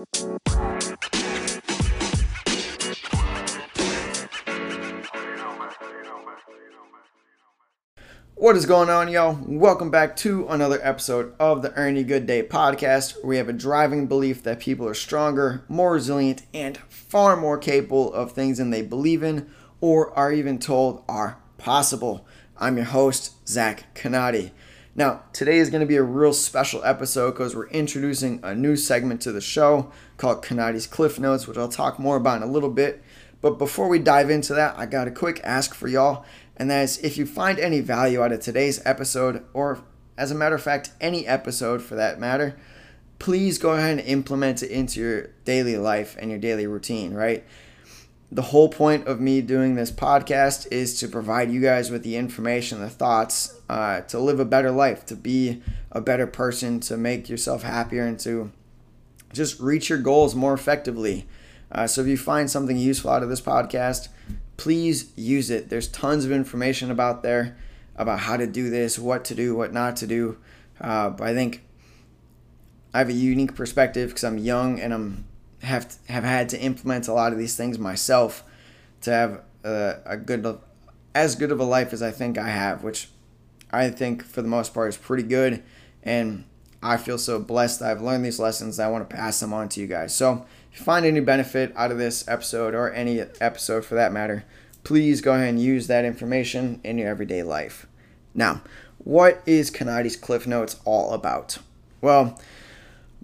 What is going on, y'all? Welcome back to another episode of the Ernie Good Day podcast, we have a driving belief that people are stronger, more resilient, and far more capable of things than they believe in or are even told are possible. I'm your host, Zach Conati. Now, today is going to be a real special episode because we're introducing a new segment to the show called Conati's Cliff Notes, which I'll talk more about in a little bit. But before we dive into that, I got a quick ask for y'all and that is if you find any value out of today's episode, or as a matter of fact, any episode for that matter, please go ahead and implement it into your daily life and your daily routine, right? The whole point of me doing this podcast is to provide you guys with the information, the thoughts, uh, to live a better life, to be a better person, to make yourself happier, and to just reach your goals more effectively. Uh, so if you find something useful out of this podcast, please use it. There's tons of information about there about how to do this, what to do, what not to do. Uh, but I think I have a unique perspective because I'm young and I'm have have had to implement a lot of these things myself to have a, a good as good of a life as I think I have, which I think for the most part is pretty good. And I feel so blessed I've learned these lessons. I want to pass them on to you guys. So if you find any benefit out of this episode or any episode for that matter, please go ahead and use that information in your everyday life. Now, what is Conati's Cliff Notes all about? Well,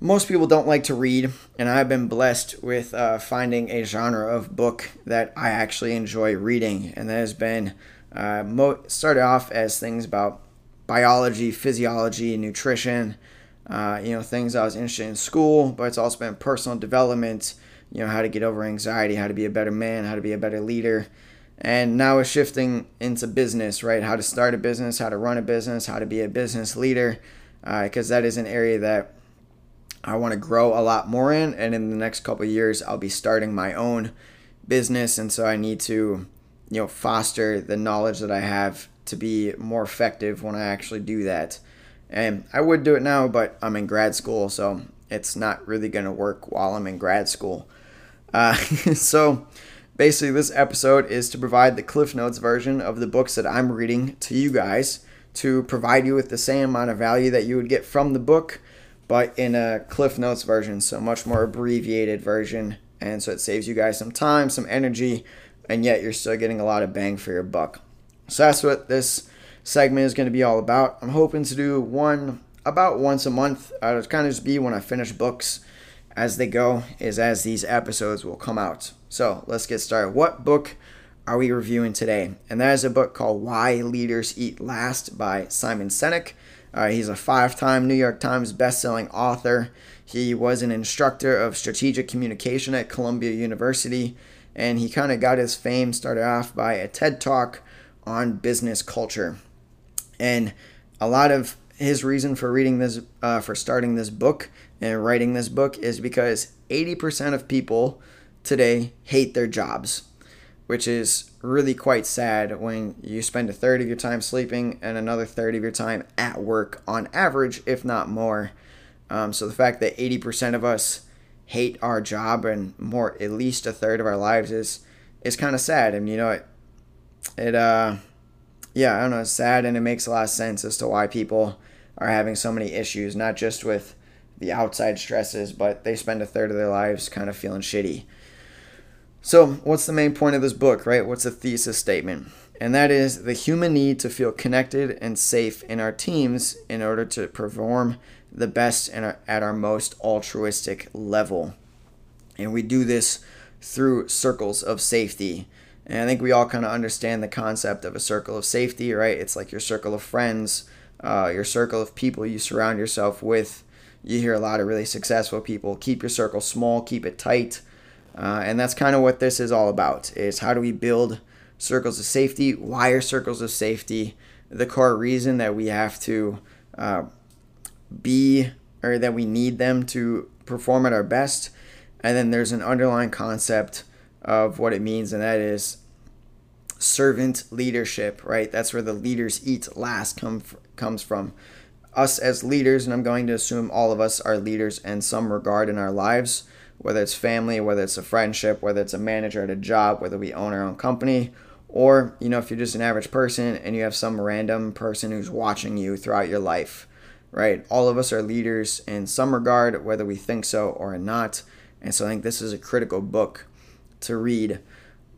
most people don't like to read, and I've been blessed with uh, finding a genre of book that I actually enjoy reading, and that has been uh, mo- started off as things about biology, physiology, nutrition, uh, you know, things I was interested in school, but it's also been personal development, you know, how to get over anxiety, how to be a better man, how to be a better leader. And now it's shifting into business, right? How to start a business, how to run a business, how to be a business leader, because uh, that is an area that I want to grow a lot more in. And in the next couple years, I'll be starting my own business. And so I need to, you know, foster the knowledge that I have to be more effective when I actually do that. And I would do it now, but I'm in grad school, so it's not really going to work while I'm in grad school. Uh, so basically, this episode is to provide the Cliff Notes version of the books that I'm reading to you guys to provide you with the same amount of value that you would get from the book, but in a Cliff Notes version, so much more abbreviated version. And so it saves you guys some time, some energy, and yet you're still getting a lot of bang for your buck. So that's what this segment is going to be all about. I'm hoping to do one about once a month. Uh, it'll kind of just be when I finish books as they go, is as these episodes will come out. So let's get started. What book are we reviewing today? And that is a book called Why Leaders Eat Last by Simon Sinek. Uh, he's a five time New York Times bestselling author. He was an instructor of strategic communication at Columbia University, and he kind of got his fame started off by a TED Talk on business culture. And a lot of his reason for reading this, uh, for starting this book and writing this book is because 80% of people today hate their jobs, which is really quite sad when you spend a third of your time sleeping and another third of your time at work on average, if not more. Um, so the fact that 80% of us hate our job and more, at least a third of our lives is, is kind of sad. And you know, it, it, uh, yeah, I don't know, it's sad and it makes a lot of sense as to why people are having so many issues, not just with the outside stresses, but they spend a third of their lives kind of feeling shitty. So, what's the main point of this book, right? What's the thesis statement? And that is the human need to feel connected and safe in our teams in order to perform the best our, at our most altruistic level. And we do this through circles of safety. And I think we all kind of understand the concept of a circle of safety, right? It's like your circle of friends, uh, your circle of people you surround yourself with. You hear a lot of really successful people keep your circle small, keep it tight. Uh, and that's kind of what this is all about is how do we build circles of safety why are circles of safety the core reason that we have to uh, be or that we need them to perform at our best and then there's an underlying concept of what it means, and that is servant leadership, right? That's where the leaders eat last come comes from. Us as leaders, and I'm going to assume all of us are leaders in some regard in our lives, whether it's family, whether it's a friendship, whether it's a manager at a job, whether we own our own company, or, you know, if you're just an average person and you have some random person who's watching you throughout your life, right? All of us are leaders in some regard, whether we think so or not. And so I think this is a critical book to read.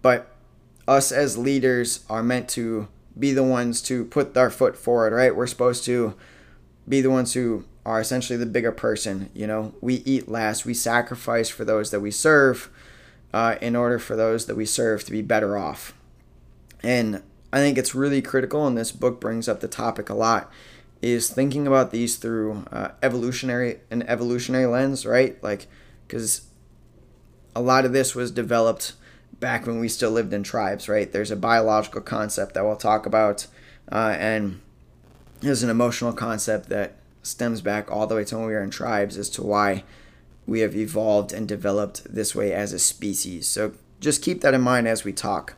But us as leaders are meant to be the ones to put our foot forward, right? We're supposed to be the ones who are essentially the bigger person. You know, we eat last, we sacrifice for those that we serve uh, in order for those that we serve to be better off. And I think it's really critical, and this book brings up the topic a lot, is thinking about these through uh, evolutionary an evolutionary lens, right? Like, because a lot of this was developed back when we still lived in tribes, right? There's a biological concept that we'll talk about, uh, and there's an emotional concept that stems back all the way to when we were in tribes as to why we have evolved and developed this way as a species. So just keep that in mind as we talk.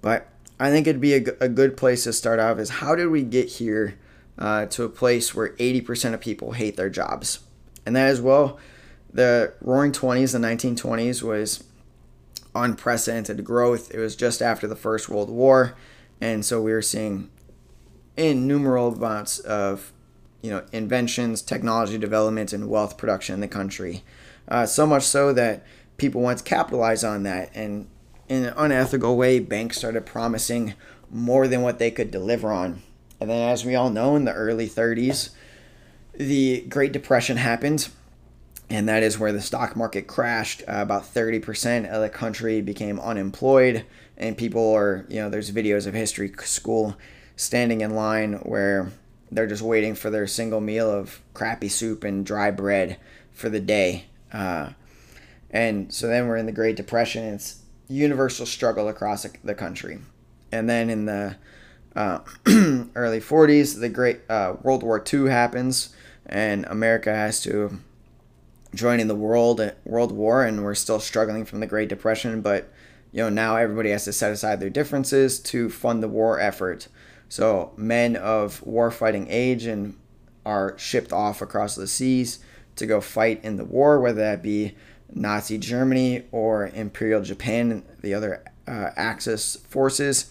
But I think it'd be a, a good place to start off is how did we get here uh, to a place where 80% of people hate their jobs? And that as well, the roaring 20s, the 1920s was unprecedented growth. It was just after the First World War. And so we were seeing innumerable amounts of you know inventions, technology development, and wealth production in the country. Uh, so much so that people want to capitalize on that. And in an unethical way, banks started promising more than what they could deliver on. And then, as we all know, in the early 30s, the Great Depression happened and that is where the stock market crashed. Uh, about 30% of the country became unemployed, and people are, you know, there's videos of history school standing in line where they're just waiting for their single meal of crappy soup and dry bread for the day. Uh, and so then we're in the Great Depression. It's universal struggle across the country. And then in the uh, early 40s, the Great uh, World War II happens, and America has to join in the world world war and we're still struggling from the great depression but you know now everybody has to set aside their differences to fund the war effort so men of warfighting age and are shipped off across the seas to go fight in the war whether that be nazi germany or imperial japan the other uh, axis forces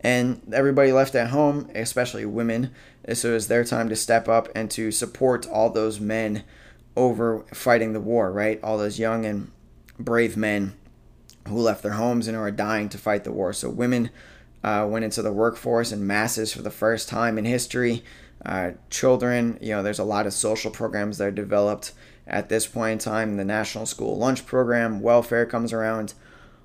and everybody left at home especially women so it was their time to step up and to support all those men over fighting the war, right? All those young and brave men who left their homes and are dying to fight the war. So women uh, went into the workforce in masses for the first time in history. Uh, children, you know, there's a lot of social programs that are developed at this point in time. The National School Lunch Program, welfare comes around,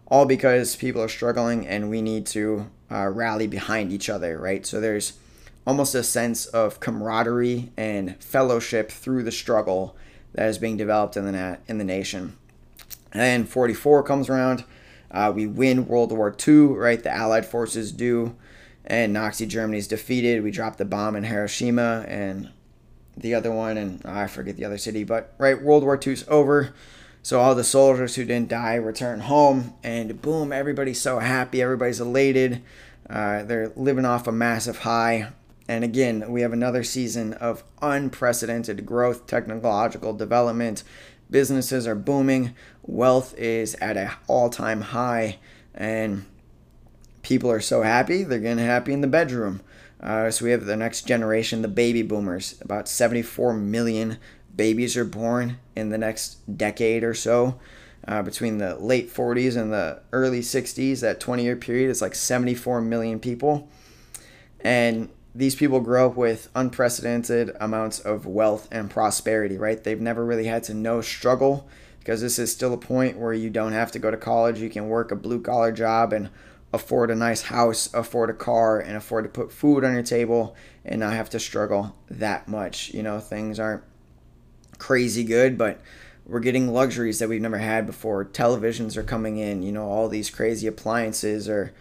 all because people are struggling and we need to uh, rally behind each other, right? So there's almost a sense of camaraderie and fellowship through the struggle that is being developed in the na- in the nation. And 44 comes around. Uh, we win World War II, right? The Allied forces do, and Nazi Germany is defeated. We drop the bomb in Hiroshima and the other one, and oh, I forget the other city, but right, World War II is over. So all the soldiers who didn't die return home, and boom, everybody's so happy, everybody's elated. Uh, they're living off a massive high. And again, we have another season of unprecedented growth, technological development. Businesses are booming, wealth is at an all-time high, and people are so happy they're getting happy in the bedroom. Uh, so we have the next generation, the baby boomers. About 74 million babies are born in the next decade or so. Uh, between the late 40s and the early 60s, that 20 year period, it's like 74 million people. And these people grow up with unprecedented amounts of wealth and prosperity, right? They've never really had to know struggle because this is still a point where you don't have to go to college. You can work a blue collar job and afford a nice house, afford a car, and afford to put food on your table and not have to struggle that much. You know, things aren't crazy good, but we're getting luxuries that we've never had before. Televisions are coming in, you know, all these crazy appliances are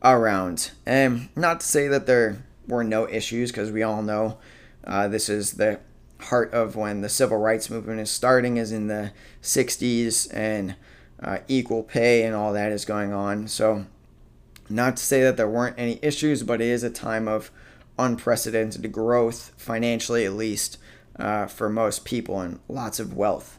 around. And not to say that they're were no issues because we all know uh, this is the heart of when the civil rights movement is starting is in the 60s and uh, equal pay and all that is going on so not to say that there weren't any issues but it is a time of unprecedented growth financially at least uh, for most people and lots of wealth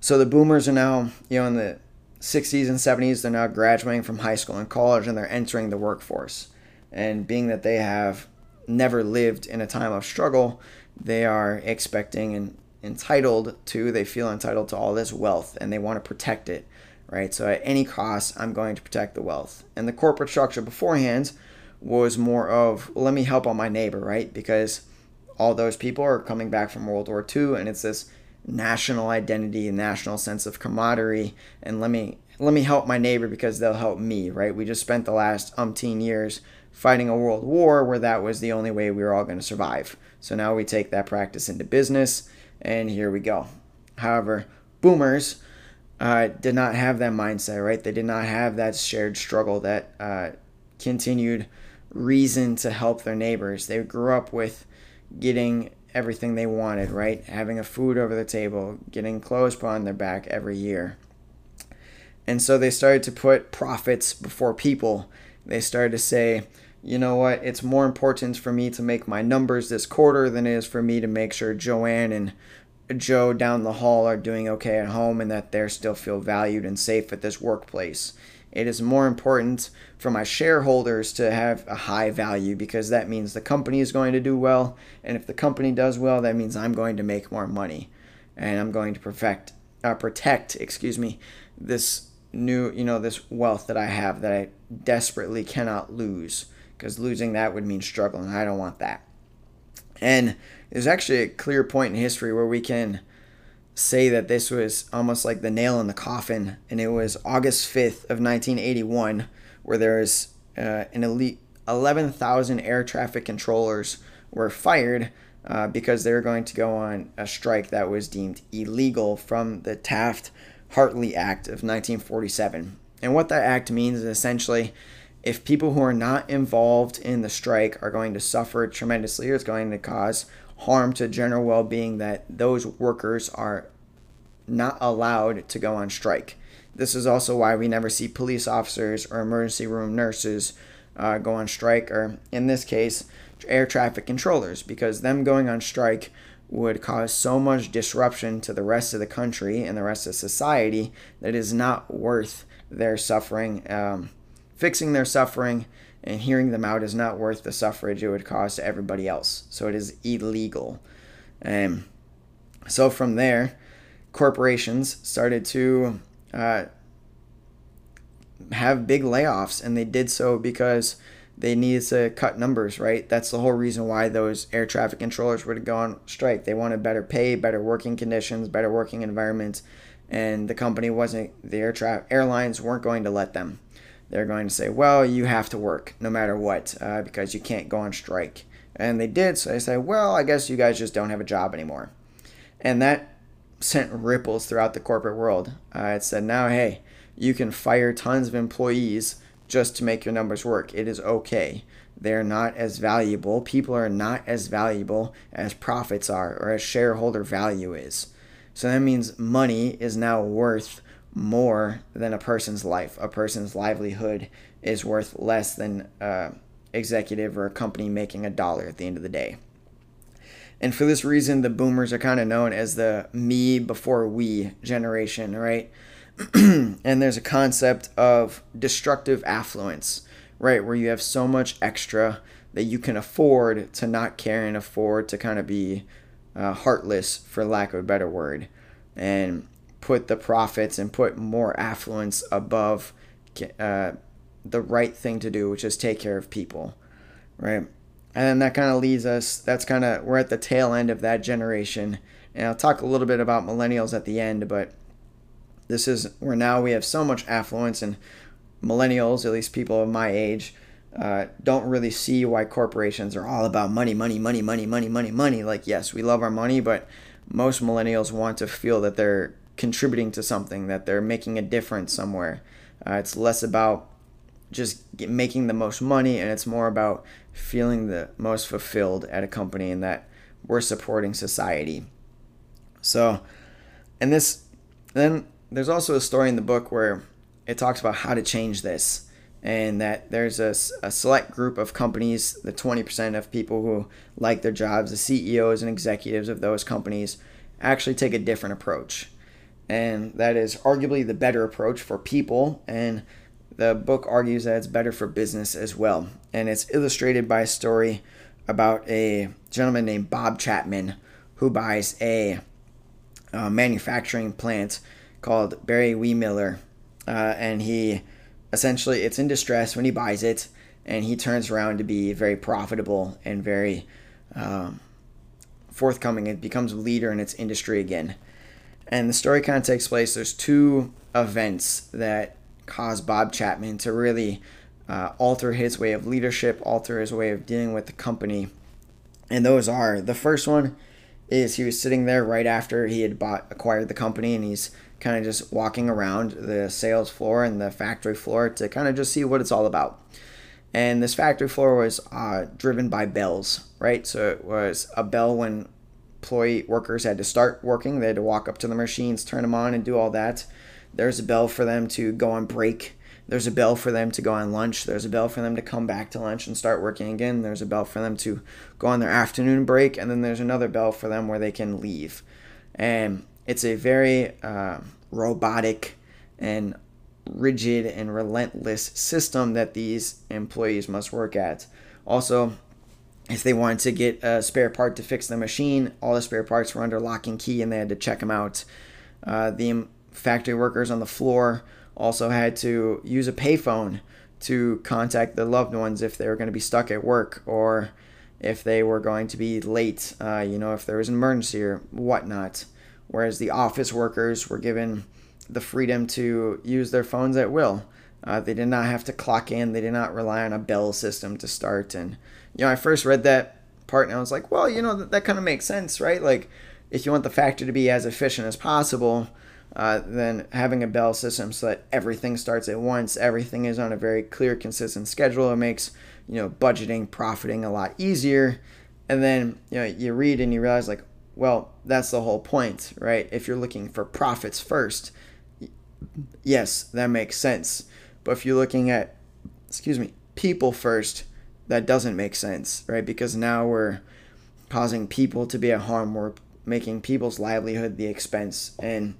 So the boomers are now, you know, in the 60s and 70s, they're now graduating from high school and college and they're entering the workforce. And being that they have never lived in a time of struggle, they are expecting and entitled to, they feel entitled to all this wealth and they want to protect it, right? So at any cost, I'm going to protect the wealth. And the corporate structure beforehand was more of, well, let me help on my neighbor, right? Because all those people are coming back from World War II and it's this national identity, and national sense of camaraderie, and let me let me help my neighbor because they'll help me, right? We just spent the last umpteen years fighting a world war where that was the only way we were all going to survive. So now we take that practice into business, and here we go. However, boomers uh, did not have that mindset, right? They did not have that shared struggle, that uh, continued reason to help their neighbors. They grew up with getting everything they wanted, right? Having a food over the table, getting clothes put on their back every year. And so they started to put profits before people. They started to say, you know what, it's more important for me to make my numbers this quarter than it is for me to make sure Joanne and Joe down the hall are doing okay at home and that they still feel valued and safe at this workplace. It is more important for my shareholders to have a high value because that means the company is going to do well. And if the company does well, that means I'm going to make more money and I'm going to perfect, uh, protect, excuse me, this new, you know, this wealth that I have that I desperately cannot lose because losing that would mean struggling. I don't want that. And there's actually a clear point in history where we can say that this was almost like the nail in the coffin, and it was August 5th of 1981, where there was uh, an elite 11,000 air traffic controllers were fired uh, because they were going to go on a strike that was deemed illegal from the Taft Hartley Act of 1947. And what that act means is essentially if people who are not involved in the strike are going to suffer tremendously or it's going to cause harm to general well being that those workers are not allowed to go on strike. This is also why we never see police officers or emergency room nurses uh, go on strike, or in this case, air traffic controllers, because them going on strike would cause so much disruption to the rest of the country and the rest of society that it is not worth their suffering. Um, fixing their suffering and hearing them out is not worth the suffrage it would cause to everybody else. So it is illegal. Um, so from there, corporations started to uh, have big layoffs, and they did so because they needed to cut numbers, right? That's the whole reason why those air traffic controllers would go on strike. They wanted better pay, better working conditions, better working environments, and the company wasn't, the air tra- airlines weren't going to let them they're going to say, well, you have to work no matter what uh, because you can't go on strike. And they did, so they say, well, I guess you guys just don't have a job anymore. And that sent ripples throughout the corporate world. Uh, it said, now, hey, you can fire tons of employees just to make your numbers work. It is okay. They're not as valuable. People are not as valuable as profits are or as shareholder value is. So that means money is now worth more than a person's life. A person's livelihood is worth less than a executive or a company making a dollar at the end of the day. And for this reason, the boomers are kind of known as the me before we generation, right? and there's a concept of destructive affluence, right? Where you have so much extra that you can afford to not care and afford to kind of be uh, heartless, for lack of a better word. And put the profits and put more affluence above uh, the right thing to do, which is take care of people, right? And then that kind of leads us, that's kind of, we're at the tail end of that generation. And I'll talk a little bit about millennials at the end, but this is where now we have so much affluence, and millennials, at least people of my age, uh, don't really see why corporations are all about money, money, money, money, money, money, money. Like, yes, we love our money, but most millennials want to feel that they're contributing to something, that they're making a difference somewhere. Uh, it's less about just get, making the most money and it's more about feeling the most fulfilled at a company and that we're supporting society. So, and this, then there's also a story in the book where it talks about how to change this and that there's a, a select group of companies, the 20% of people who like their jobs, the CEOs and executives of those companies actually take a different approach and that is arguably the better approach for people. And the book argues that it's better for business as well. And it's illustrated by a story about a gentleman named Bob Chapman who buys a, a manufacturing plant called Barry Wehmiller. Uh, and he essentially, it's in distress when he buys it. And he turns around to be very profitable and very um, forthcoming. It becomes a leader in its industry again. And the story kind of takes place. There's two events that cause Bob Chapman to really uh, alter his way of leadership, alter his way of dealing with the company. And those are the first one is he was sitting there right after he had bought acquired the company and he's kind of just walking around the sales floor and the factory floor to kind of just see what it's all about. And this factory floor was uh, driven by bells, right? So it was a bell when employee workers had to start working. They had to walk up to the machines, turn them on, and do all that. There's a bell for them to go on break. There's a bell for them to go on lunch. There's a bell for them to come back to lunch and start working again. There's a bell for them to go on their afternoon break. And then there's another bell for them where they can leave. And it's a very uh, robotic and rigid and relentless system that these employees must work at. Also, if they wanted to get a spare part to fix the machine, all the spare parts were under lock and key and they had to check them out. Uh, the factory workers on the floor also had to use a payphone to contact their loved ones if they were going to be stuck at work or if they were going to be late, uh, you know, if there was an emergency or whatnot. Whereas the office workers were given the freedom to use their phones at will. Uh, they did not have to clock in, they did not rely on a bell system to start. And, you know, I first read that part and I was like, well, you know, that, that kind of makes sense, right? Like, if you want the factory to be as efficient as possible, uh, then having a bell system so that everything starts at once, everything is on a very clear, consistent schedule. It makes you know budgeting, profiting a lot easier. And then you know you read and you realize like, well, that's the whole point, right? If you're looking for profits first, yes, that makes sense. But if you're looking at, excuse me, people first, that doesn't make sense, right? Because now we're causing people to be at harm. We're making people's livelihood the expense and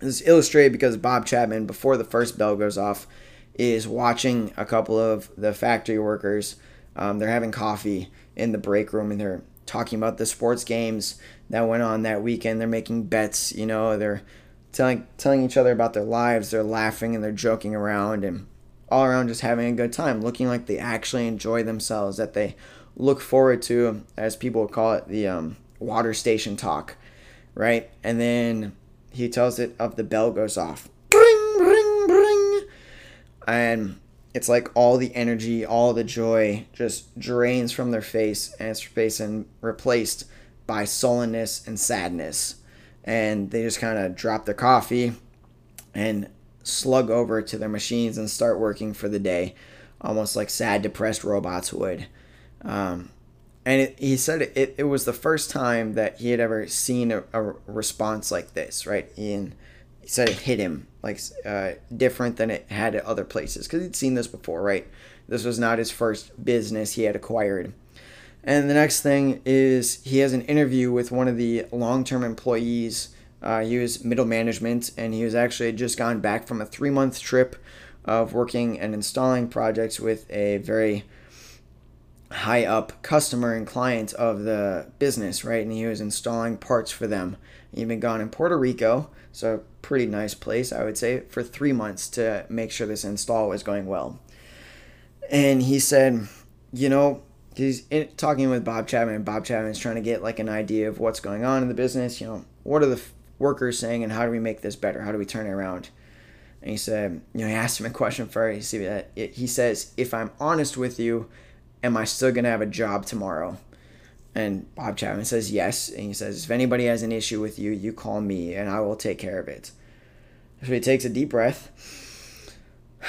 this is illustrated because Bob Chapman, before the first bell goes off, is watching a couple of the factory workers. Um, they're having coffee in the break room and they're talking about the sports games that went on that weekend. They're making bets, you know, they're telling telling each other about their lives. They're laughing and they're joking around and all around just having a good time, looking like they actually enjoy themselves, that they look forward to, as people call it, the um, water station talk, right? And then he tells it of the bell goes off. Bring, bring, bring. And it's like all the energy, all the joy just drains from their face and it's face and replaced by sullenness and sadness. And they just kind of drop their coffee and slug over to their machines and start working for the day, almost like sad, depressed robots would. Um, and it, he said it, it was the first time that he had ever seen a, a response like this, right? He said it hit him like uh, different than it had at other places because he'd seen this before, right? This was not his first business he had acquired. And the next thing is he has an interview with one of the long term employees. Uh, he was middle management and he was actually just gone back from a three month trip of working and installing projects with a very high up customer and client of the business, right? And he was installing parts for them. He'd been gone in Puerto Rico, so pretty nice place, I would say, for three months to make sure this install was going well. And he said, you know, he's in, talking with Bob Chapman, and Bob Chapman is trying to get like an idea of what's going on in the business. You know, what are the workers saying, and how do we make this better? How do we turn it around? And he said, you know, he asked him a question first. He, says, if I'm honest with you, am I still going to have a job tomorrow? And Bob Chapman says yes. And he says, if anybody has an issue with you, you call me and I will take care of it. So he takes a deep breath.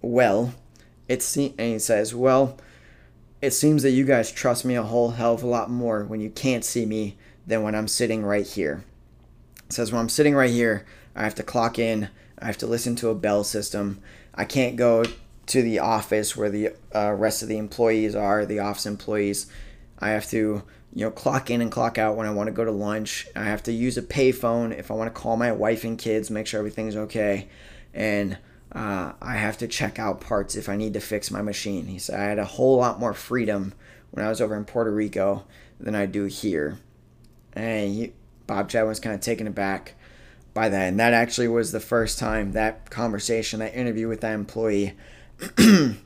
well, it se- and he says, well, it seems that you guys trust me a whole hell of a lot more when you can't see me than when I'm sitting right here. It says, when I'm sitting right here, I have to clock in, I have to listen to a bell system. I can't go to the office where the uh, rest of the employees are, the office employees. I have to you know, clock in and clock out when I want to go to lunch. I have to use a payphone if I want to call my wife and kids, make sure everything's okay. And uh, I have to check out parts if I need to fix my machine. He said I had a whole lot more freedom when I was over in Puerto Rico than I do here. And he, Bob Chad was kind of taken aback by that. And that actually was the first time that conversation, that interview with that employee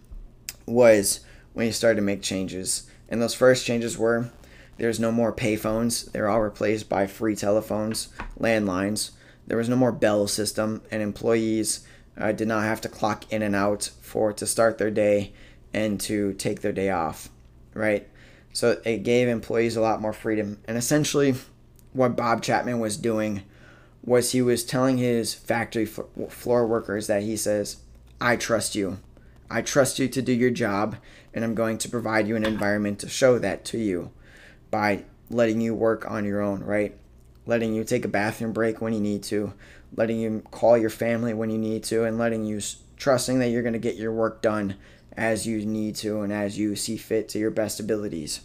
was when he started to make changes. And those first changes were there's no more payphones, they're all replaced by free telephones, landlines. There was no more bell system, and employees uh, did not have to clock in and out for to start their day and to take their day off, right? So it gave employees a lot more freedom. And essentially, what Bob Chapman was doing was he was telling his factory floor workers that he says, I trust you. I trust you to do your job, and I'm going to provide you an environment to show that to you by letting you work on your own, right? Letting you take a bathroom break when you need to, letting you call your family when you need to, and letting you trusting that you're going to get your work done as you need to and as you see fit to your best abilities.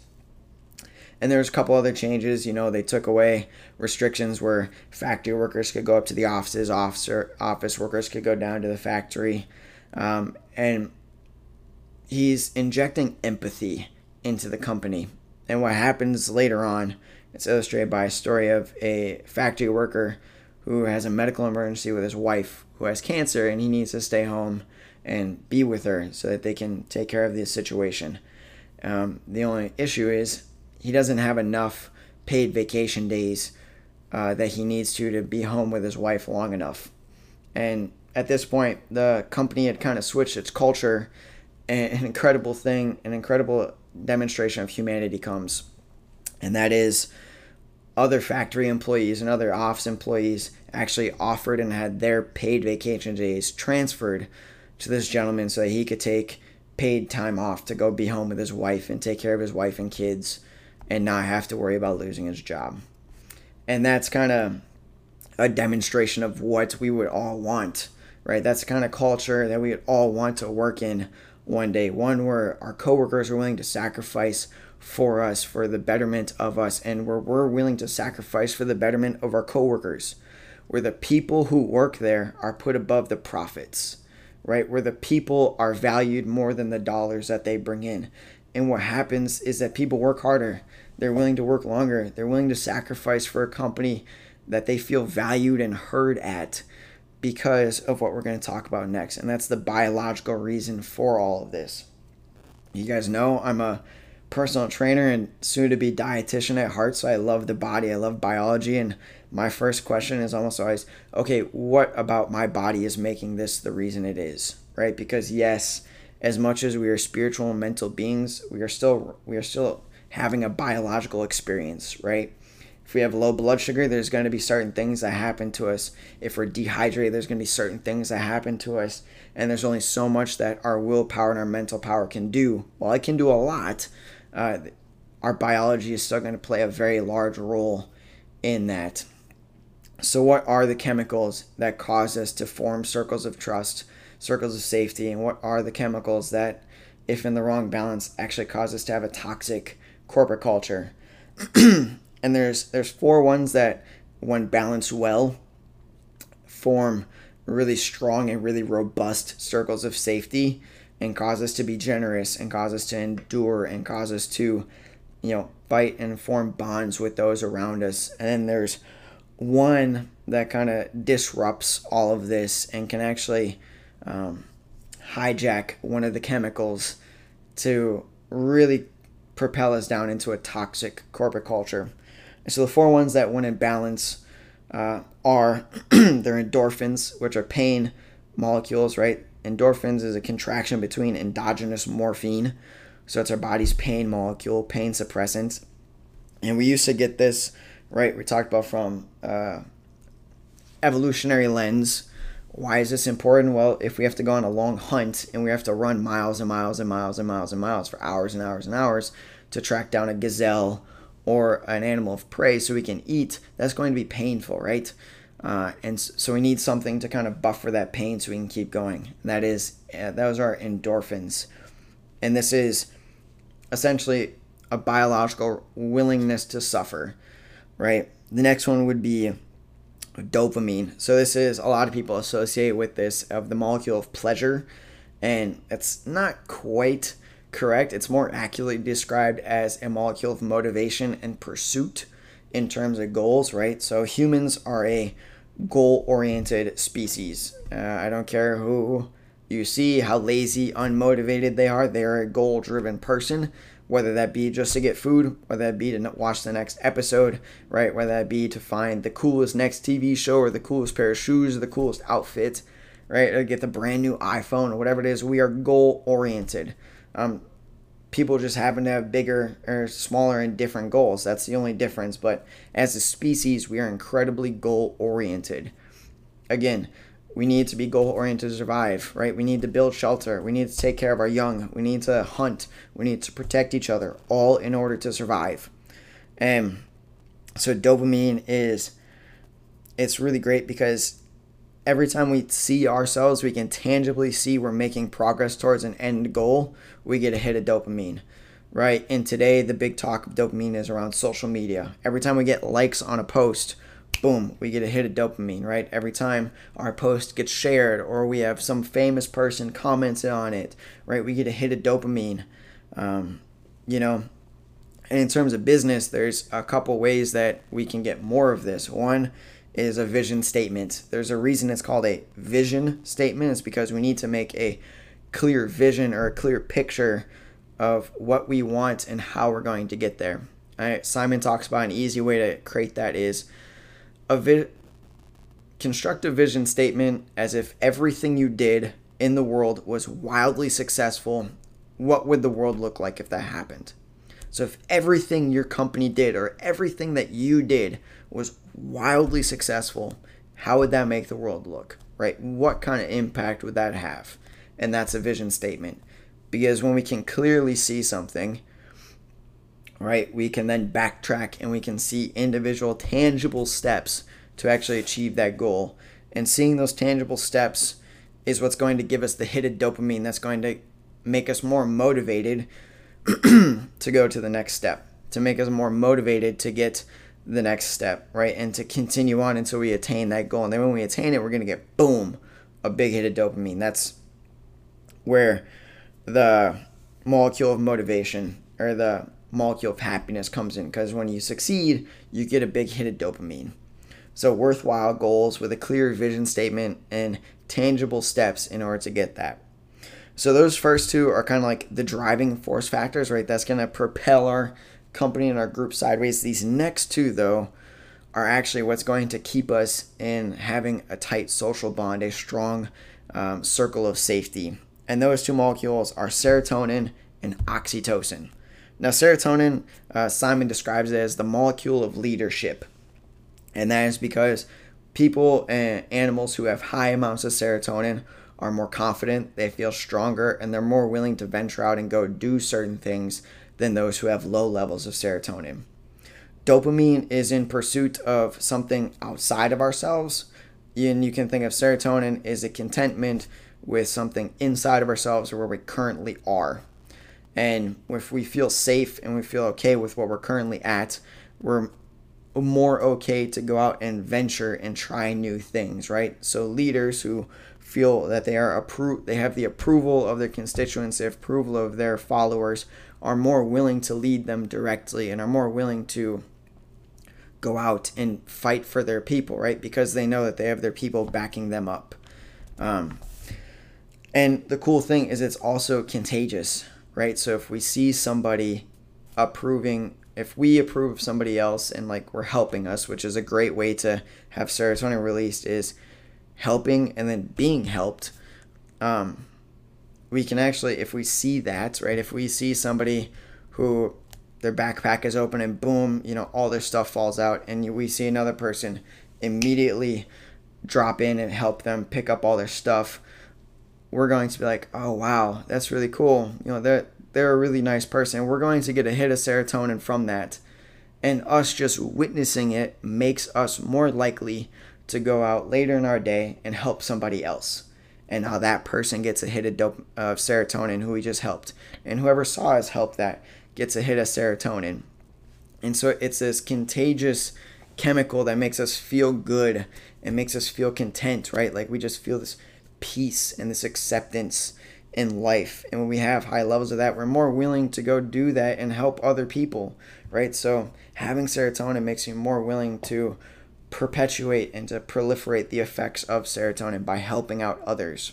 And there's a couple other changes. You know, they took away restrictions where factory workers could go up to the offices, officer office workers could go down to the factory, um, and he's injecting empathy into the company. And what happens later on, it's illustrated by a story of a factory worker who has a medical emergency with his wife who has cancer, and he needs to stay home and be with her so that they can take care of this situation. Um, the only issue is he doesn't have enough paid vacation days uh, that he needs to to be home with his wife long enough. And at this point, the company had kind of switched its culture. And an incredible thing, an incredible demonstration of humanity comes, and that is other factory employees and other office employees actually offered and had their paid vacation days transferred to this gentleman so that he could take paid time off to go be home with his wife and take care of his wife and kids and not have to worry about losing his job. And that's kind of a demonstration of what we would all want, right? That's the kind of culture that we would all want to work in one day. One where our coworkers are willing to sacrifice for us, for the betterment of us, and where we're willing to sacrifice for the betterment of our coworkers. Where the people who work there are put above the profits, right? Where the people are valued more than the dollars that they bring in. And what happens is that people work harder. They're willing to work longer. They're willing to sacrifice for a company that they feel valued and heard at because of what we're going to talk about next. And that's the biological reason for all of this. You guys know I'm a personal trainer and soon to be dietitian at heart, so I love the body, I love biology. And my first question is almost always okay, what about my body is making this the reason it is, right? Because yes, as much as we are spiritual and mental beings, we are still we are still having a biological experience, right? If we have low blood sugar, there's going to be certain things that happen to us. If we're dehydrated, there's going to be certain things that happen to us. And there's only so much that our willpower and our mental power can do. While it can do a lot, uh, our biology is still going to play a very large role in that. So, what are the chemicals that cause us to form circles of trust circles of safety and what are the chemicals that if in the wrong balance actually cause us to have a toxic corporate culture? And there's there's four ones that when balanced well form really strong and really robust circles of safety and cause us to be generous and cause us to endure and cause us to you know fight and form bonds with those around us. And then there's one that kind of disrupts all of this and can actually um, hijack one of the chemicals to really propel us down into a toxic corporate culture. And so the four ones that when in balance uh, are they're endorphins, which are pain molecules, right? Endorphins is a contraction between endogenous morphine, so it's our body's pain molecule, pain suppressant. And we used to get this, right? We talked about from uh, evolutionary lens why is this important? Well, if we have to go on a long hunt and we have to run miles and miles and miles and miles and miles for hours and hours and hours to track down a gazelle or an animal of prey so we can eat, that's going to be painful, right? Uh, and so we need something to kind of buffer that pain so we can keep going. That is, uh, those are endorphins. And this is essentially a biological willingness to suffer, right? The next one would be dopamine. So this is a lot of people associate with this of the molecule of pleasure, and it's not quite correct. It's more accurately described as a molecule of motivation and pursuit in terms of goals, right? So humans are a goal-oriented species. Uh, I don't care who you see, how lazy, unmotivated they are. They are a goal-driven person whether that be just to get food, whether that be to watch the next episode, right? Whether that be to find the coolest next TV show or the coolest pair of shoes or the coolest outfit, right? Or get the brand new iPhone or whatever it is. We are goal oriented. Um, people just happen to have bigger or smaller and different goals. That's the only difference. But as a species, we are incredibly goal oriented. Again, we need to be goal oriented to survive, right? We need to build shelter. We need to take care of our young. We need to hunt. We need to protect each other, all in order to survive. And so dopamine is it's really great because every time we see ourselves, we can tangibly see we're making progress towards an end goal, we get a hit of dopamine. Right? And today the big talk of dopamine is around social media. Every time we get likes on a post, boom, we get a hit of dopamine, right? Every time our post gets shared or we have some famous person commented on it, right? We get a hit of dopamine. Um, you know, and in terms of business, there's a couple ways that we can get more of this. One is a vision statement. There's a reason it's called a vision statement. It's because we need to make a clear vision or a clear picture of what we want and how we're going to get there. Simon talks about an easy way to create that is a vi- construct a vision statement as if everything you did in the world was wildly successful. What would the world look like if that happened? So, if everything your company did or everything that you did was wildly successful, how would that make the world look? Right? What kind of impact would that have? And that's a vision statement. Because when we can clearly see something, right, we can then backtrack and we can see individual tangible steps to actually achieve that goal. And seeing those tangible steps is what's going to give us the hit of dopamine that's going to make us more motivated to go to the next step, to make us more motivated to get the next step, right? And to continue on until we attain that goal. And then when we attain it, we're going to get boom, a big hit of dopamine. That's where the molecule of motivation or the molecule of happiness comes in because when you succeed, you get a big hit of dopamine. So, worthwhile goals with a clear vision statement and tangible steps in order to get that. So, those first two are kind of like the driving force factors, right? That's going to propel our company and our group sideways. These next two, though, are actually what's going to keep us in having a tight social bond, a strong um, circle of safety. And those two molecules are serotonin and oxytocin. Now, serotonin, uh, Simon describes it as the molecule of leadership. And that is because people and animals who have high amounts of serotonin are more confident, they feel stronger, and they're more willing to venture out and go do certain things than those who have low levels of serotonin. Dopamine is in pursuit of something outside of ourselves. And you can think of serotonin as a contentment with something inside of ourselves or where we currently are. And if we feel safe and we feel okay with what we're currently at, we're more okay to go out and venture and try new things, right? So leaders who feel that they are appro- they have the approval of their constituents, the approval of their followers, are more willing to lead them directly and are more willing to go out and fight for their people, right? Because they know that they have their people backing them up. Um, and the cool thing is, it's also contagious, right? So if we see somebody approving, if we approve of somebody else and like we're helping us, which is a great way to have serotonin released, is helping and then being helped. Um, we can actually, if we see that, right? If we see somebody who their backpack is open and boom, you know, all their stuff falls out, and we see another person immediately drop in and help them pick up all their stuff we're going to be like, oh wow, that's really cool. You know, they're they're a really nice person. We're going to get a hit of serotonin from that. And us just witnessing it makes us more likely to go out later in our day and help somebody else. And how that person gets a hit of, dope, of serotonin who we just helped. And whoever saw us help that gets a hit of serotonin. And so it's this contagious chemical that makes us feel good and makes us feel content, right? Like we just feel this peace and this acceptance in life. And when we have high levels of that, we're more willing to go do that and help other people, right? So having serotonin makes you more willing to perpetuate and to proliferate the effects of serotonin by helping out others.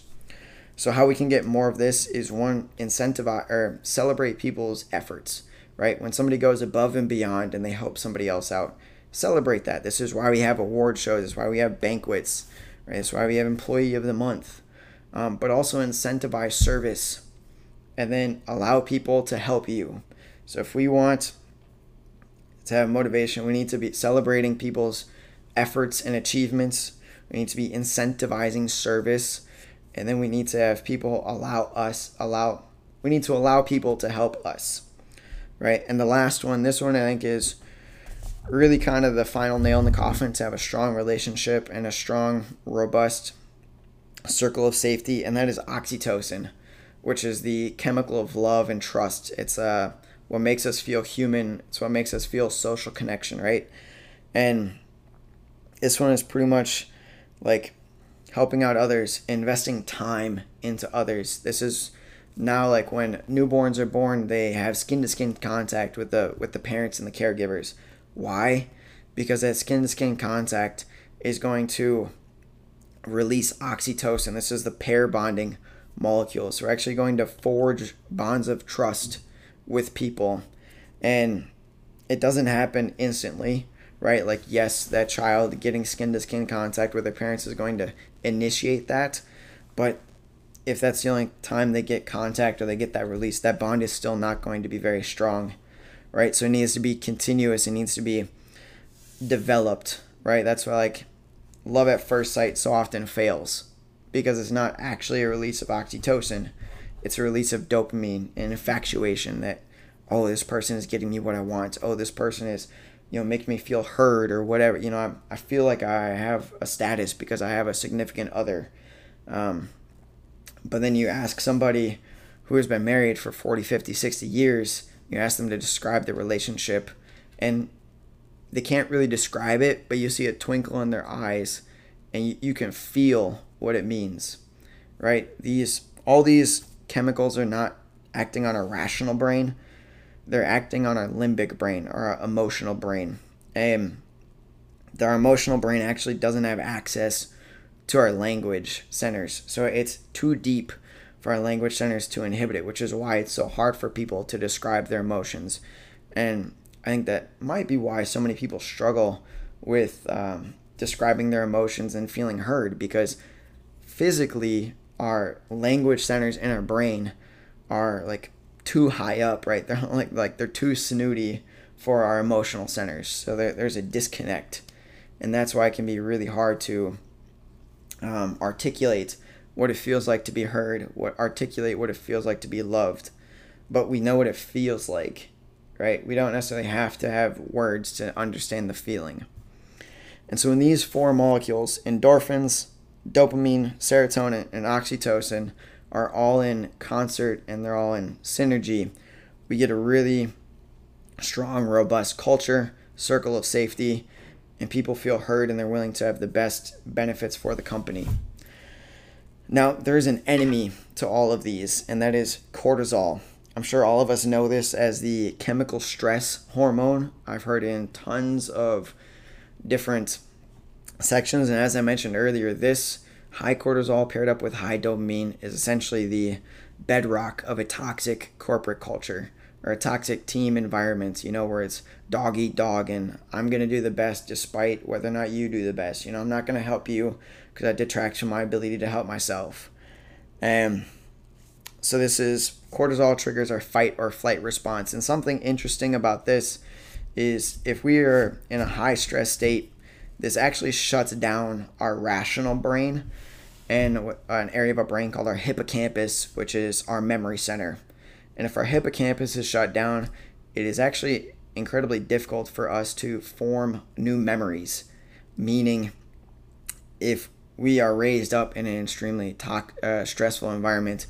So how we can get more of this is one incentivize or celebrate people's efforts, right? When somebody goes above and beyond and they help somebody else out, celebrate that. This is why we have award shows. This is why we have banquets, right? This is why we have employee of the month. Um, but also incentivize service and then allow people to help you. So if we want to have motivation, we need to be celebrating people's efforts and achievements. We need to be incentivizing service. And then we need to have people allow us, allow, we need to allow people to help us. Right. And the last one, this one I think is really kind of the final nail in the coffin to have a strong relationship and a strong, robust circle of safety. And that is oxytocin, which is the chemical of love and trust. It's uh, what makes us feel human. It's what makes us feel social connection, right? And this one is pretty much like helping out others, investing time into others. This is now like when newborns are born, they have skin to skin contact with the with the parents and the caregivers. Why? Because that skin to skin contact is going to release oxytocin. This is the pair bonding molecules. We're actually going to forge bonds of trust with people. And it doesn't happen instantly right? Like, yes, that child getting skin to skin contact with their parents is going to initiate that. But if that's the only time they get contact or they get that release, that bond is still not going to be very strong, right? So it needs to be continuous, it needs to be developed, right? That's why, like, love at first sight so often fails because it's not actually a release of oxytocin, it's a release of dopamine and infatuation that, oh, this person is getting me what I want, oh, this person is you know making me feel heard or whatever you know I, I feel like i have a status because i have a significant other um, but then you ask somebody who has been married for 40 50 60 years you ask them to describe the relationship and they can't really describe it but you see a twinkle in their eyes and you, you can feel what it means right these all these chemicals are not acting on a rational brain they're acting on our limbic brain our emotional brain. And our emotional brain actually doesn't have access to our language centers. So it's too deep for our language centers to inhibit it, which is why it's so hard for people to describe their emotions. And I think that might be why so many people struggle with um, describing their emotions and feeling heard because physically our language centers in our brain are like too high up, right? They're like like they're too snooty for our emotional centers. So there, there's a disconnect, and that's why it can be really hard to um, articulate what it feels like to be heard, what articulate what it feels like to be loved. But we know what it feels like, right? We don't necessarily have to have words to understand the feeling. And so in these four molecules, endorphins, dopamine, serotonin, and oxytocin are all in concert and they're all in synergy, we get a really strong, robust culture, circle of safety, and people feel heard and they're willing to have the best benefits for the company. Now, there's an enemy to all of these, and that is cortisol. I'm sure all of us know this as the chemical stress hormone. I've heard in tons of different sections, and as I mentioned earlier, this high cortisol paired up with high dopamine is essentially the bedrock of a toxic corporate culture or a toxic team environment, you know, where it's dog eat dog and I'm going to do the best despite whether or not you do the best. You know, I'm not going to help you because that detracts from my ability to help myself. And so this is cortisol triggers our fight or flight response. And something interesting about this is if we are in a high stress state, this actually shuts down our rational brain and an area of our brain called our hippocampus, which is our memory center. And if our hippocampus is shut down, it is actually incredibly difficult for us to form new memories. Meaning, if we are raised up in an extremely to- uh, stressful environment,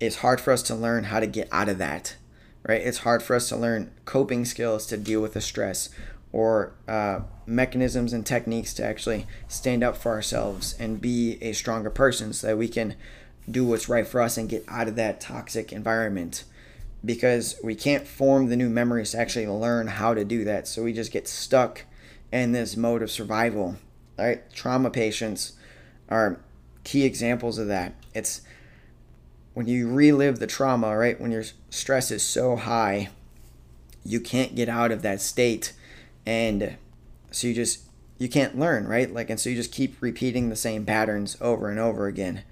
it's hard for us to learn how to get out of that, right? It's hard for us to learn coping skills to deal with the stress or uh, mechanisms and techniques to actually stand up for ourselves and be a stronger person so that we can do what's right for us and get out of that toxic environment because we can't form the new memories to actually learn how to do that. So we just get stuck in this mode of survival. Right? Trauma patients are key examples of that. It's when you relive the trauma, right? When your stress is so high, you can't get out of that state and so you just you can't learn, right? Like and so you just keep repeating the same patterns over and over again.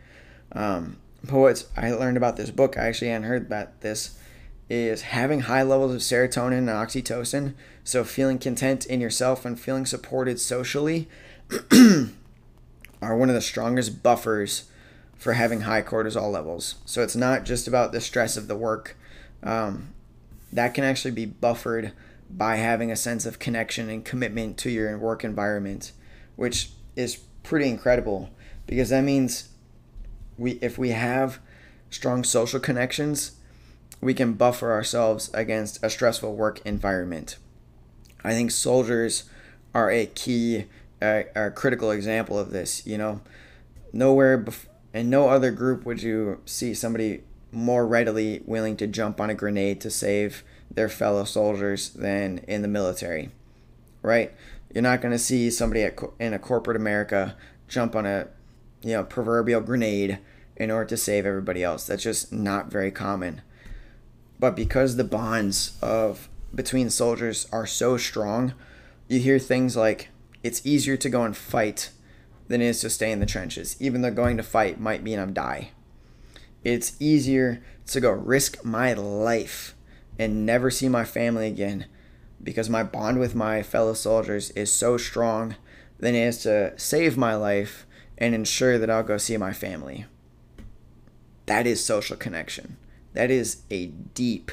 Um, what I learned about this book, I actually hadn't heard about this, is having high levels of serotonin and oxytocin. So feeling content in yourself and feeling supported socially are one of the strongest buffers for having high cortisol levels. So it's not just about the stress of the work. Um, that can actually be buffered by having a sense of connection and commitment to your work environment, which is pretty incredible because that means we if we have strong social connections, we can buffer ourselves against a stressful work environment. I think soldiers are a key, uh, a critical example of this. You know, nowhere bef- in no other group would you see somebody more readily willing to jump on a grenade to save their fellow soldiers than in the military, right? You're not going to see somebody at, in a corporate America jump on a you know proverbial grenade in order to save everybody else. That's just not very common. But because the bonds of between soldiers are so strong, you hear things like it's easier to go and fight than it is to stay in the trenches, even though going to fight might mean I'm die. It's easier to go risk my life and never see my family again because my bond with my fellow soldiers is so strong than it is to save my life and ensure that I'll go see my family. That is social connection. That is a deep,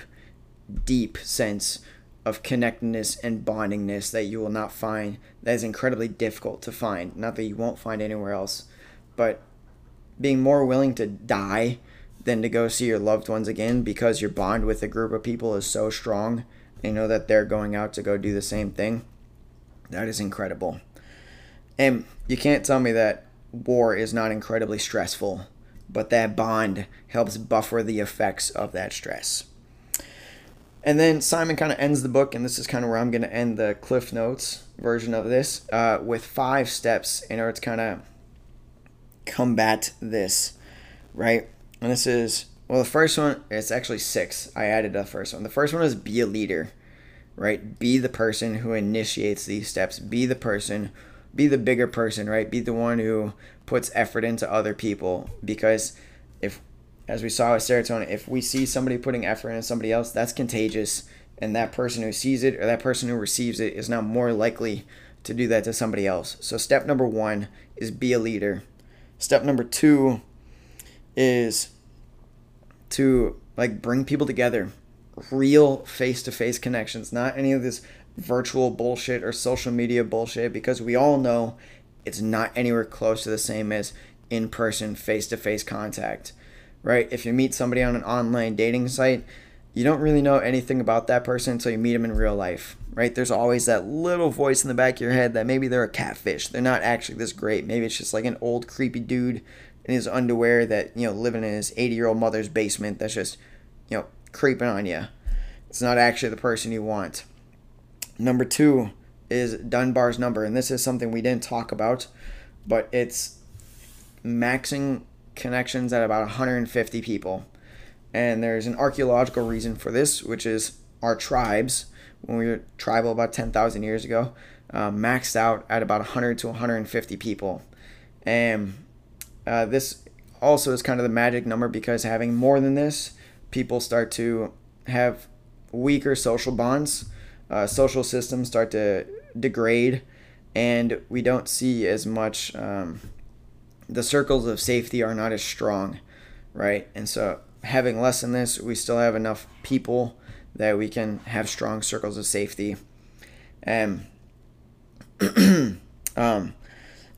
deep sense of connectedness and bondingness that you will not find. That is incredibly difficult to find. Not that you won't find anywhere else, but being more willing to die than to go see your loved ones again because your bond with a group of people is so strong and you know that they're going out to go do the same thing. That is incredible. And you can't tell me that war is not incredibly stressful but that bond helps buffer the effects of that stress. And then Simon kind of ends the book, and this is kind of where I'm going to end the Cliff Notes version of this, uh, with five steps in order to kind of combat this, right? And this is, well, the first one, it's actually six. I added the first one. The first one is be a leader, right? Be the person who initiates these steps, be the person be the bigger person, right? Be the one who puts effort into other people because as we saw with serotonin, if we see somebody putting effort into somebody else, that's contagious and that person who sees it or that person who receives it is now more likely to do that to somebody else. So step number 1 is be a leader. Step number 2 is to like bring people together. Real face-to-face connections, not any of this virtual bullshit or social media bullshit because we all know it's not anywhere close to the same as in person, face to face contact, right? If you meet somebody on an online dating site, you don't really know anything about that person until you meet them in real life, right? There's always that little voice in the back of your head that maybe they're a catfish. They're not actually this great. Maybe it's just like an old creepy dude in his underwear that, you know, living in his 80 year old mother's basement that's just, you know, creeping on you. It's not actually the person you want. Number two is Dunbar's number, and this is something we didn't talk about, but it's maxing connections at about 150 people. And there's an archaeological reason for this, which is our tribes, when we were tribal about 10,000 years ago, uh, maxed out at about 100 to 150 people. And uh, this also is kind of the magic number because having more than this, people start to have weaker social bonds uh, social systems start to degrade, and we don't see as much. Um, the circles of safety are not as strong, right? And so, having less than this, we still have enough people that we can have strong circles of safety. And um,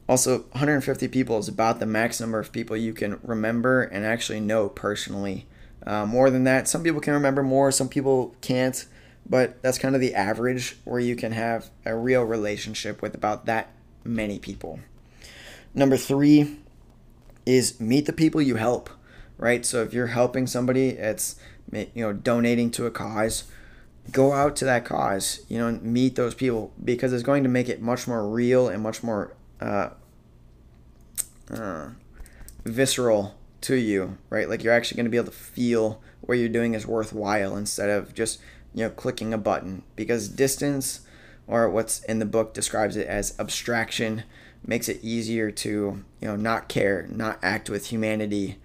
also, 150 people is about the max number of people you can remember and actually know personally Uh, more than that, some people can remember more, some people can't, but that's kind of the average where you can have a real relationship with about that many people. Number three is meet the people you help, right? So if you're helping somebody, it's you know donating to a cause, go out to that cause, you know, meet those people because it's going to make it much more real and much more uh, uh, visceral to you, right? Like you're actually going to be able to feel what you're doing is worthwhile instead of just you know clicking a button because distance or what's in the book describes it as abstraction makes it easier to you know not care not act with humanity.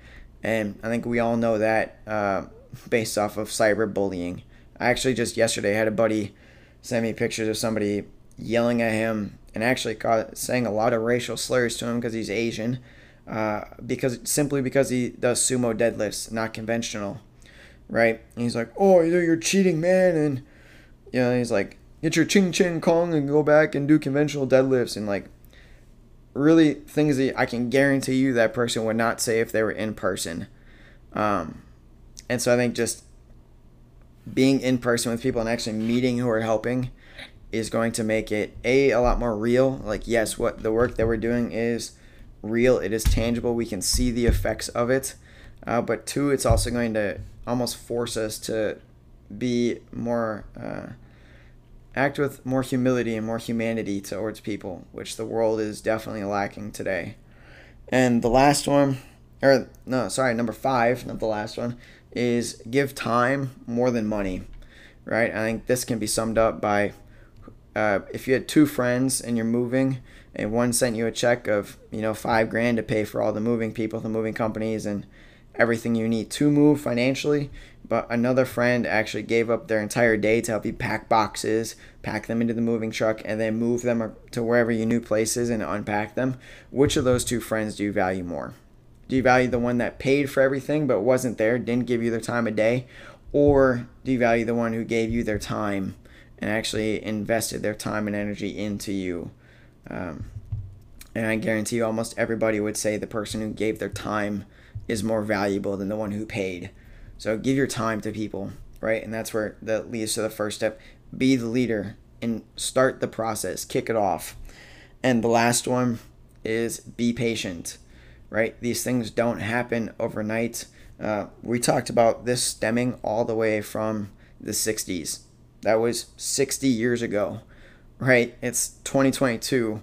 And i think we all know that uh, based off of cyberbullying. I actually just yesterday had a buddy send me pictures of somebody yelling at him and actually caught, saying a lot of racial slurs to him because he's asian uh, because simply because he does sumo deadlifts not conventional right? And he's like oh you're cheating man and you know he's like get your ching ching kong and go back and do conventional deadlifts and like really things that I can guarantee you that person would not say if they were in person. Um, and so I think just being in person with people and actually meeting who are helping is going to make it a a lot more real. Like yes, what the work that we're doing is real. It is tangible. We can see the effects of it. Uh, but two, it's also going to almost force us to be more. Uh, act with more humility and more humanity towards people, which the world is definitely lacking today. And the last one, or no, sorry, number five, not the last one, is give time more than money, right? I think this can be summed up by uh, if you had two friends and you're moving, and one sent you a check of you know five grand to pay for all the moving people, the moving companies, and everything you need to move financially, but another friend actually gave up their entire day to help you pack boxes, pack them into the moving truck, and then move them to wherever your new place is and unpack them. Which of those two friends do you value more? Do you value the one that paid for everything but wasn't there, didn't give you their time of day? Or do you value the one who gave you their time and actually invested their time and energy into you? Um, and I guarantee you, almost everybody would say the person who gave their time is more valuable than the one who paid. So give your time to people, right? And that's where that leads to the first step. Be the leader and start the process, kick it off. And the last one is be patient, right? These things don't happen overnight. Uh, we talked about this stemming all the way from the 60s. That was 60 years ago, right? It's 2022,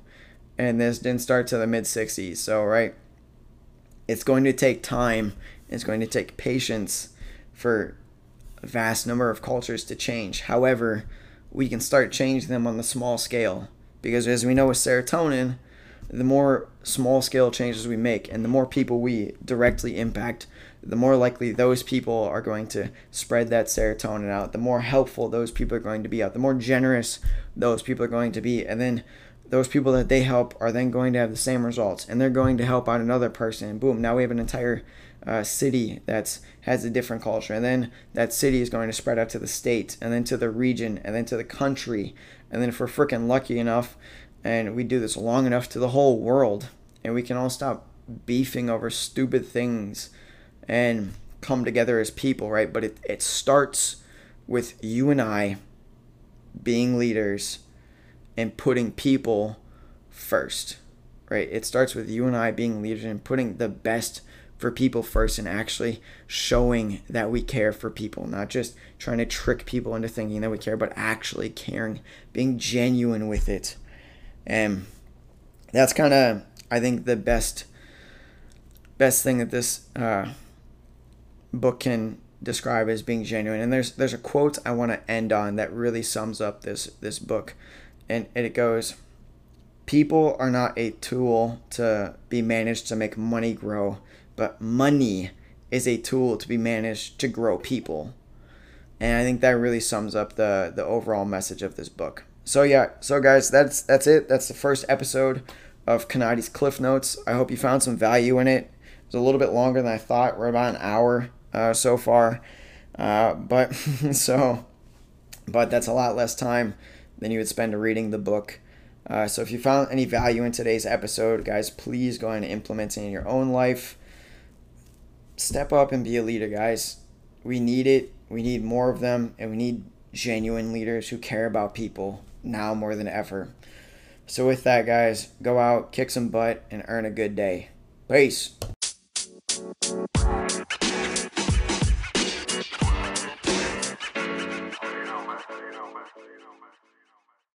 and this didn't start to the mid 60s. So, right, it's going to take time, it's going to take patience for a vast number of cultures to change. However, we can start changing them on the small scale. Because, as we know with serotonin, the more small scale changes we make and the more people we directly impact, the more likely those people are going to spread that serotonin out, the more helpful those people are going to be out, the more generous those people are going to be. And then those people that they help are then going to have the same results. And they're going to help out another person. Boom now we have an entire uh, city that's has a different culture. And then that city is going to spread out to the state and then to the region and then to the country. And then if we're freaking lucky enough and we do this long enough to the whole world and we can all stop beefing over stupid things and come together as people right? But it, it starts with you and i being leaders and putting people first, right? It starts with you and I being leaders and putting the best for people first and actually showing that we care for people, not just trying to trick people into thinking that we care, but actually caring, being genuine with it. And that's kind of, I think, the best best thing that this uh, book can describe as being genuine. And there's there's a quote I want to end on that really sums up this this book and, and it goes people are not a tool to be managed to make money grow but money is a tool to be managed to grow people. And i think that really sums up the the overall message of this book. So yeah. So guys that's that's it. That's the first episode of Conati's cliff notes. I hope you found some value in it. It's a little bit longer than i thought. We're about an hour uh, so far. Uh, but so but that's a lot less time than you would spend reading the book. Uh, so if you found any value in today's episode, guys, please go and implement it in your own life. Step up and be a leader, guys. we need it. We need more of them, and we need genuine leaders who care about people now more than ever. So, with that, guys, go out, kick some butt, and earn a good day. Peace.